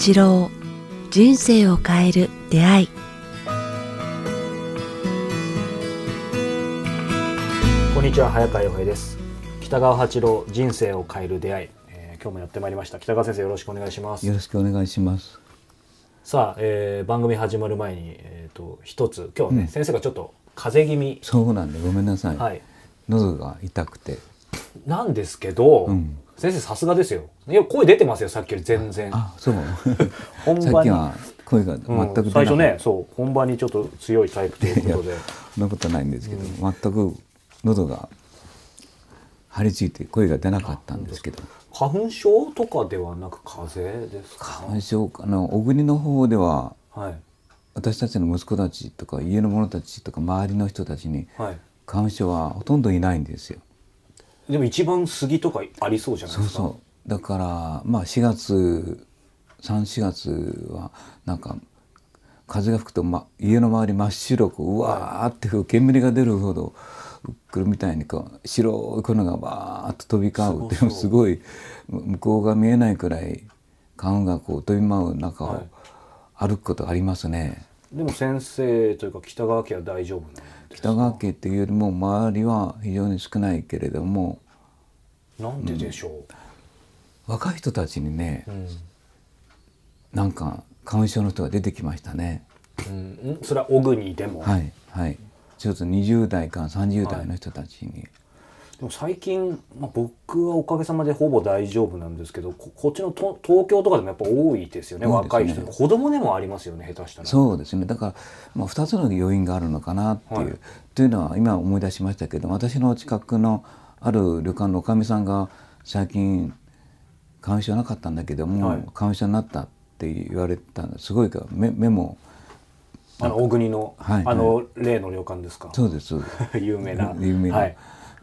八郎人生を変える出会い。こんにちは早川洋平です。北川八郎人生を変える出会い、えー今日もやってまいりました。北川先生よろしくお願いします。よろしくお願いします。さあ、えー番組始まる前にえっ、と一つ今日はね、うん。先生がちょっと風邪気味。そうなんでごめんなさい。はい。喉が痛くて。なんですけど、うん。先生さすがですよ。いや声出てますよさっきより全然。あ、そう。本番に。声が全く出なうん。最初ねそう本番にちょっと強いタイプということで。そんなことないんですけど、全く喉が張り付いて声が出なかったんですけど。花粉症とかではなく風邪ですか？花粉症あの小国の方でははい。私たちの息子たちとか家の者たちとか周りの人たちにはい。花粉症はほとんどいないんですよ。でも一番杉とかありそうじゃないですか？そうそう。だからまあ4月34月はなんか風が吹くと、ま、家の周り真っ白くうわーって煙が出るほど来るみたいにこう白い粉がバーッと飛び交うっていうすごい向こうが見えないくらい花粉がこう飛び舞う中はい。を歩くことありますね。でも先生というか北川家は大丈夫なんですか？北川家っていうよりも周りは非常に少ないけれども。なんででしょう、若い人たちにねうん。なんか花粉症の人が出てきましたね。うん。ん。それは小国でも、はいはい。ちょっと20代から30代の人たちに、でも最近、まあ、僕はおかげさまでほぼ大丈夫なんですけどここっちのと東京とかでもやっぱ多いですよねね。若い人。子供でもありますよね下手したら。そうですね。だから、まあ、2つの要因があるのかなっていう、はい。というのは今思い出しましたけど私の近くのある旅館のおかみさんが最近花粉症なかったんだけども、はい。花粉症になったって言われたのす。ごいからメメモ。あの小国の、はい。あの例の旅館ですか？そうですそうです。有名な。有名な、はい、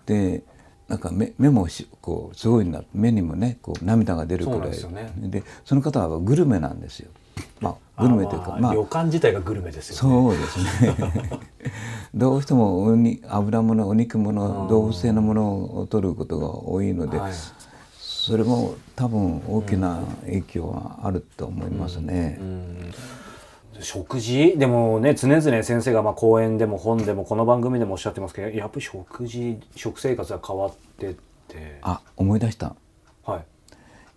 でなんか目目もしこうすごいな目にもねこう涙が出るくらい。ですよね。でその方はグルメなんですよ。まあグルメというかまああまあ。旅館自体がグルメですよね。そうですね。どうしてもおに油物お肉物動物性のものを取ることが多いので、はい。それも多分大きな影響はあると思いますね。うん食事？でもね常々先生がまあ講演でも本でもこの番組でもおっしゃってますけどやっぱり食事食生活が変わってって。あ思い出した。はい。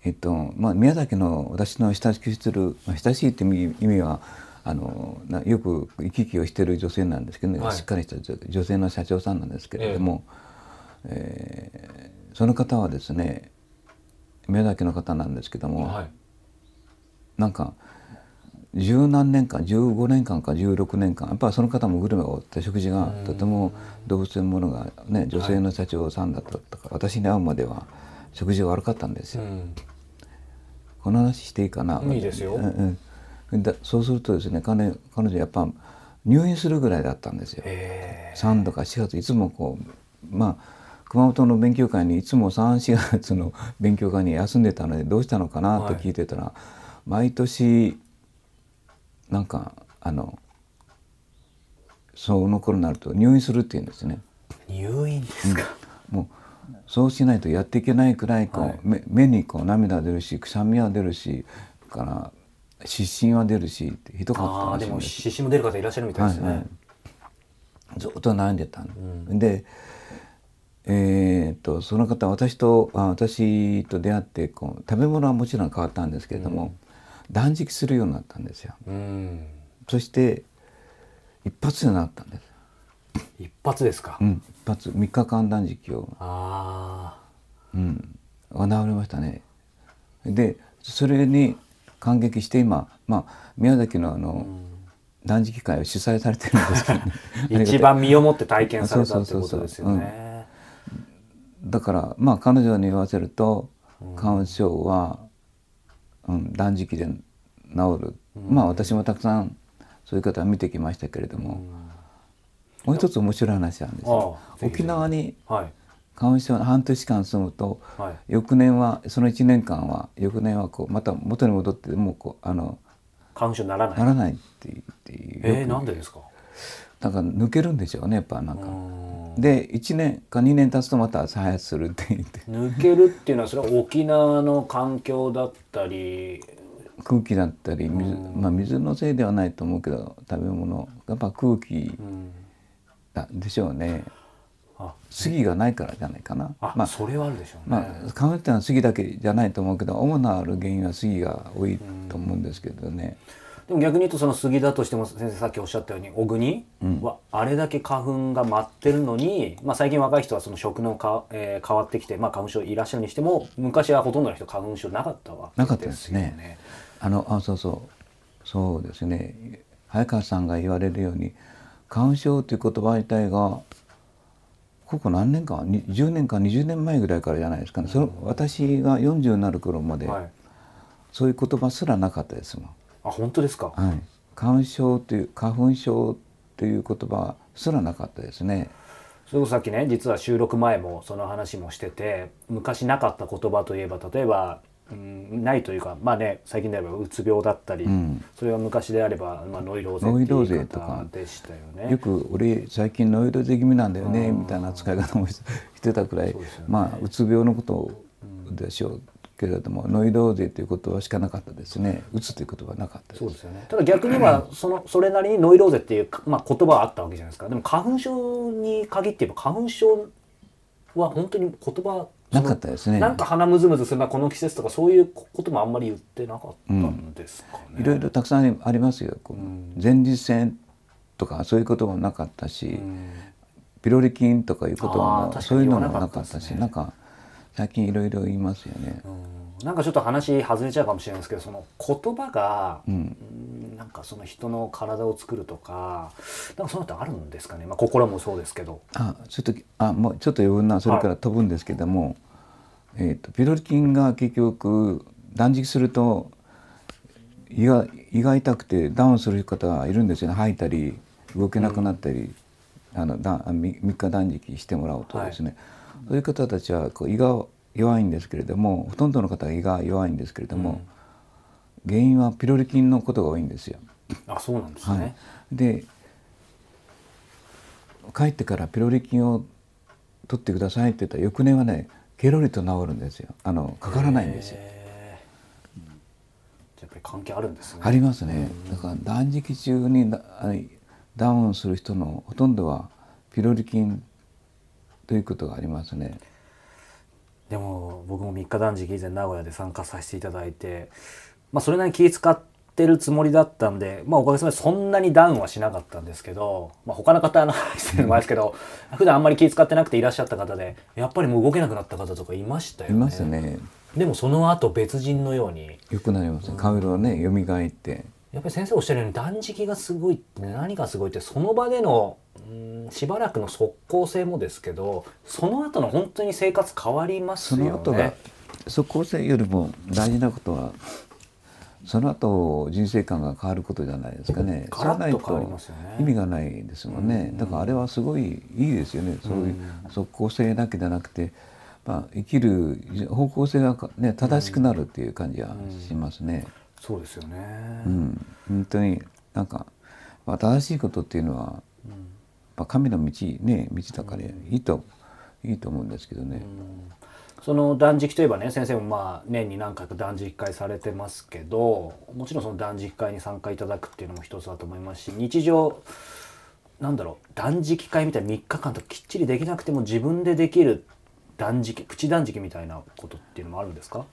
えっとまあ、宮崎の私の親しくしてる、まあ、親しいって意味はあのなよく行き来をしてる女性なんですけど、ね。はい。しっかりした女女性の社長さんなんですけれども、えーその方はですね宮崎の方なんですけども、はい。なんか十何年間15年間か16年間やっぱりその方もグルメが多くて食事がとても動物性のものがね女性の社長さんだったから、私に会うまでは食事が悪かったんですよ。うんこの話していいかな？いいですようんうそうするとですね彼彼女やっぱ入院するぐらいだったんですよ。え3度か4月いつもこうまあ熊本の勉強会にいつも34月の勉強会に休んでたのでどうしたのかなと聞いてたら、毎年なんかあのその頃になると入院するって言うんですね。ー入院ですか、もうそうしないとやっていけないくらいこう、はい。目目にこう涙出るしくしゃみは出るしから失神は出るしってひどかったらしいんです獅子も出る方いらっしゃるみたいですね、はいはい。ずっと悩んでたん。でえーっとその方私とあ私と出会ってこう食べ物はもちろん変わったんですけれども、断食するようになったんですよ。うん。そして一発になったんです、一発ですか、うん、一発。3日間断食を。あうん、治りましたね。でそれに感激して今、まあ、宮崎のあの、断食会を主催されてるんですけど、ね。あ、一番身をもって体験されたってことですよね。だからまあ彼女に言わせると花粉症は、うん、断食で治る、まあ私もたくさんそういう方は見てきましたけれども、もう一つ面白い話なんです沖縄にはい。花粉症の半年間住むと、はい。翌年はその1年間は翌年はこうまた元に戻ってもうこうあの花粉症にならない。ならないっていうっていう。えー、なんでですか？だから抜けるんでしょうねやっぱなんか。うん。で1年か2年経つとまた再発するって言って。抜けるっていうのはそれは沖縄の環境だったり空気だったり水,、うん。まあ、水のせいではないと思うけど食べ物やっぱ空気うん。だでしょうね。あ。杉がないからじゃないかな。あ、まあそれはあるでしょうね、まあ、花粉ってのは杉だけじゃないと思うけど主なある原因は杉が多いと思うんですけどね。でも逆に言うとその杉だとしても先生さっきおっしゃったように小国はあれだけ花粉が舞ってるのに、まあ、最近若い人はその食のか、えー変わってきて、まあ、花粉症いらっしゃるにしても昔はほとんどの人花粉症なかったわけなかったですね。ね。あのあそうそう。そうですね。早川さんが言われるように花粉症という言葉自体がここ何年かに10年か20年前ぐらいからじゃないですかね、その私が40になる頃まではい、そういう言葉すらなかったですもん。あ本当ですか、はい、花粉症という花粉症という言葉すらなかったですね。それこそさっきね実は収録前もその話もしてて昔なかった言葉といえば例えば、うん、ないというかまあね最近であればうつ病だったり、んそれは昔であれば、まあ、ノイローゼノイローっていう言いゼとか方でしたよね。よく俺最近ノイローゼ気味なんだよねみたいな使い方もし してたくらい、ねまあうつ病のことでしょうけれども、ノイローゼという言葉しかなかったですねうつという言葉はなかったそうですよね。ただ逆には そのそれなりにノイローゼっていうかまあ言葉はあったわけじゃないですか。でも花粉症に限って言えば花粉症は本当に言葉なかったですね。なんか鼻ムズムズするなこの季節とかそういうこともあんまり言ってなかったんですかね。いろいろたくさんありますよ。前立腺とかそういうこともなかったし、うん。ピロリ菌とかいうこともそういうのもななかったしなんか最近いろいろ言いますよね。うんなんかちょっと話外れちゃうかもしれないですけどその言葉が、うん。うんなんかその人の体を作るとかなんかそういうのってあるんですかね、まあ、心もそうですけど。あちょっとあもうちょっと余分なそれから飛ぶんですけども、えー、とピロリ菌が結局断食すると胃が胃が痛くてダウンする方がいるんですよね。吐いたり動けなくなったり、あのだ3日断食してもらうとですね、そういう方たちはこう胃が弱いんですけれどもほとんどの方は胃が弱いんですけれども、原因はピロリ菌のことが多いんですよ。あそうなんですはいね。、で帰ってからピロリ菌を取ってくださいって言ったら翌年はねケロリと治るんですよあのかからないんですよ。やっぱり関係あるんですね。ありますねだから断食中にダウンする人のほとんどはピロリ菌ということがありますね。でも僕も3日断食以前名古屋で参加させていただいて、まあ、それなりに気使ってるつもりだったんで、まあ、おかげさまでそんなにダウンはしなかったんですけど、まあ、他の方の話してるのもあれですけど 普段あんまり気使ってなくていらっしゃった方でやっぱりもう動けなくなった方とかいましたよね。いますね。でもその後別人のように。よくなりますね。顔色ね蘇ってやっぱり先生おっしゃるように断食がすごいって何がすごいってその場でのうんしばらくの即効性もですけどその後の本当に生活変わりますよね。その後が即効性よりも大事なことはその後人生観が変わることじゃないですかね。変わりないと意味がないですもんね。だからあれはすごいいいですよね。そういう即効性だけじゃなくて、まあ生きる方向性がね正しくなるっていう感じはしますね。そうですよね。うん、本当になんか、まあ、正しいことっていうのは、まあ、神の道ね道だからいいと、いいと思うんですけどね。その断食といえばね先生もまあ年に何回か断食会されてますけどもちろんその断食会に参加いただくっていうのも一つだと思いますし日常なんだろう断食会みたいな3日間ときっちりできなくても自分でできる断食プチ断食みたいなことっていうのもあるんですか？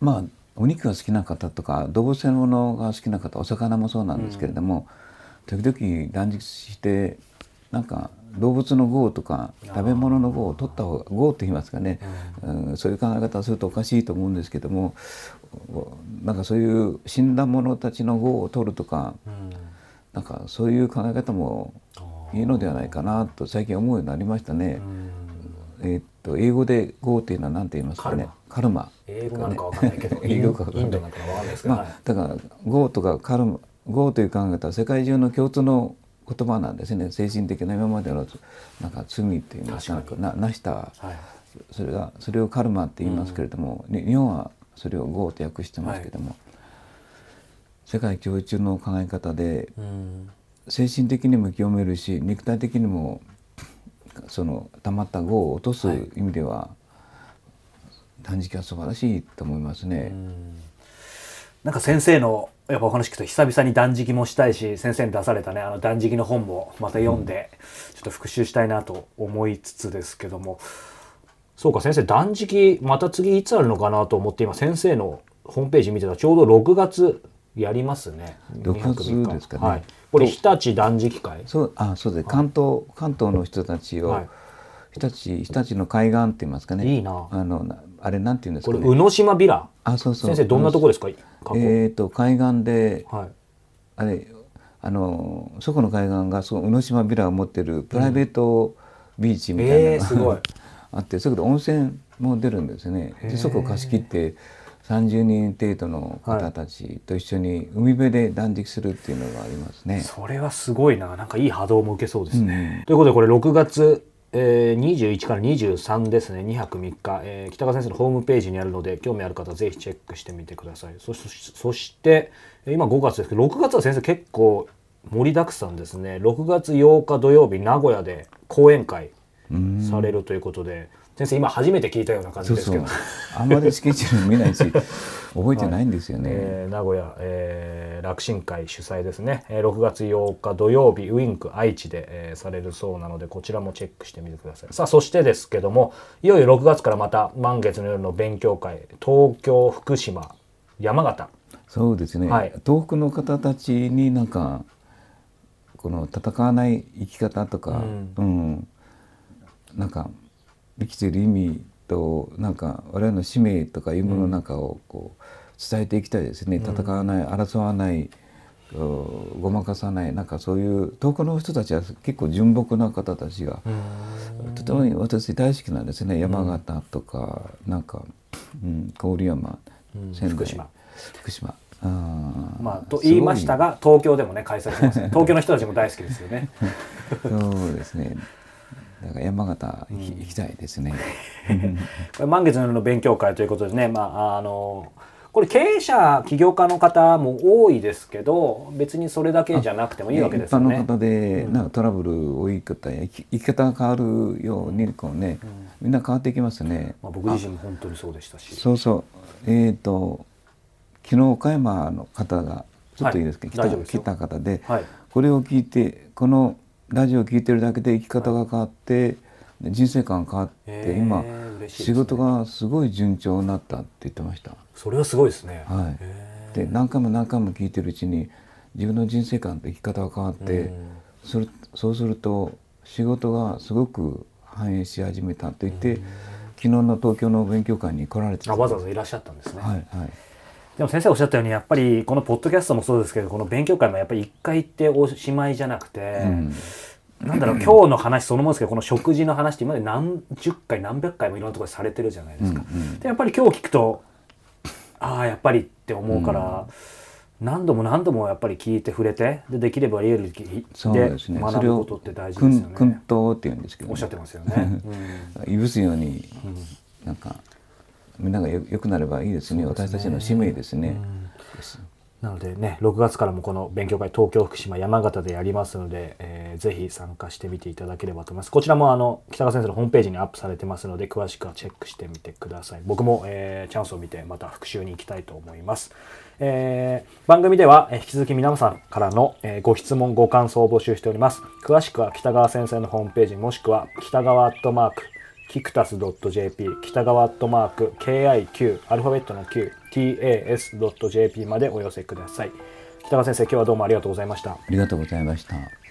まあお肉が好きな方とか動物性のものが好きな方お魚もそうなんですけれども、時々断食してなんか動物の業とか食べ物の業を取った方が業って言いますかね、うん。そういう考え方をするとおかしいと思うんですけどもなんかそういう死んだ者たちの業を取るとか、なんかそういう考え方もいいのではないかなと最近思うようになりましたね。えーっと英語で「業」っていうのは何て言いますかね？カルマ。英語なんかわかんないけど、英語かわかんない。インドなんかわかんないですけど、まはい。あだから「業」とかカルマ「業」という考え方は世界中の共通の言葉なんですね。精神的な今までのなんか罪っていいますか？確かななした。はい。それがそれをカルマって言いますけれども、に日本はそれを業と訳してますけども、世界共通の考え方でうん。精神的にも清めるし肉体的にもその溜まった業を落とす意味では、断食は素晴らしいと思いますね。なんか先生のやっぱお話聞くと久々に断食もしたいし先生に出されたねあの断食の本もまた読んで、ちょっと復習したいなと思いつつですけども。そうか先生断食また次いつあるのかなと思って今先生のホームページ見てたらちょうど6月やりますね。6月203日。ですかね。はい、これ日立断食会。そうあそうです。関東関東の人たちを、はい。日立日立の海岸って言いますかね。いいな。あのなあれなんて言うんですこかね。れ宇野島ビラ。あそうそう。先生どんなとこですか？えっ、と海岸ではい。あれあのそこの海岸がそう宇野島ビラが持ってるプライベートビーチみたいなのが、えーすごい。あってそこで温泉も出るんですね。でそこを貸し切って30人程度の方たちと一緒に海辺で断食するっていうのがありますね。それはすごいな。なんかいい波動も受けそうですね。ということでこれ6月、えー、21から23ですね。2泊3日、えー北川先生のホームページにあるので興味ある方はぜひチェックしてみてください。そしてえー今5月ですけど6月は先生結構盛りだくさんですね。6月8日土曜日名古屋で講演会されるということで先生今初めて聞いたような感じですけど。あんまりスケジュール見ないし覚えてないんですよね。えー名古屋、えー楽神会主催ですね、えー6月8日土曜日ウインク愛知で、えーされるそうなのでこちらもチェックしてみてください。さあそしてですけどもいよいよ6月からまた満月の夜の勉強会東京福島山形。そうですね、はい。東北の方たちになんかこの戦わない生き方とか、うん。なんか生きてる意味となんか我々の使命とかいうものなんかをこう伝えていきたいですね、戦わない争わないごまかさないなんかそういう遠くの人たちは結構純朴な方たちがとても私大好きなんですね。山形とかなんか、うん、郡山、仙台福島。福島。あーまあと言いましたが東京でもね開催します、ね、東京の人たちも大好きですよね。そうですねだから山形行き,、たいですね。これ満月の勉強会ということでね、まあ、あのこれ経営者起業家の方も多いですけど別にそれだけじゃなくてもいいわけですよね。一般の方で、なんかトラブル多い方や生き方が変わるようにこうね、みんな変わっていきますね。まあ、僕自身も本当にそうでしたし。そうそう。えっ、と昨日岡山の方がちょっといいですか、来たはい来た方で、はい。これを聞いてこのラジオを聞いてるだけで生き方が変わって、人生観が変わって、へー今、ね。仕事がすごい順調になったって言ってました。それはすごいですね。はい。へで何回も何回も聞いてるうちに自分の人生観と生き方が変わって、それそうすると仕事がすごく反映し始めたと言って、昨日の東京の勉強会に来られてーあわざわざいらっしゃったんですね。はいはいでも先生おっしゃったようにやっぱりこのポッドキャストもそうですけどこの勉強会もやっぱり一回行っておしまいじゃなくて、なんだろう今日の話そのものですけどこの食事の話って今まで何十回何百回もいろんなところでされてるじゃないですか。でやっぱり今日聞くとああやっぱりって思うから、何度も何度もやっぱり聞いて触れてでできればリアルでそうですね。それを学ぶことって大事ですよ訓ね。導っていうんですけど、おっしゃってますよね。うん。いぶすように、なんかみんながよ良くなればいいですね。私たちの使命ですね。なのでね6月からもこの勉強会東京福島山形でやりますので、えーぜひ参加してみていただければと思います。こちらもあの北川先生のホームページにアップされてますので詳しくはチェックしてみてください。僕も、えーチャンスを見てまた復習に行きたいと思います、えー番組では、えー引き続き皆さんからの、えーご質問ご感想を募集しております。詳しくは北川先生のホームページもしくは北川アットマークキクタス .jp 北川アットマーク KIQ アルファベットの Q TAS.jp までお寄せください北川先生今日はどうもありがとうございましたありがとうございました。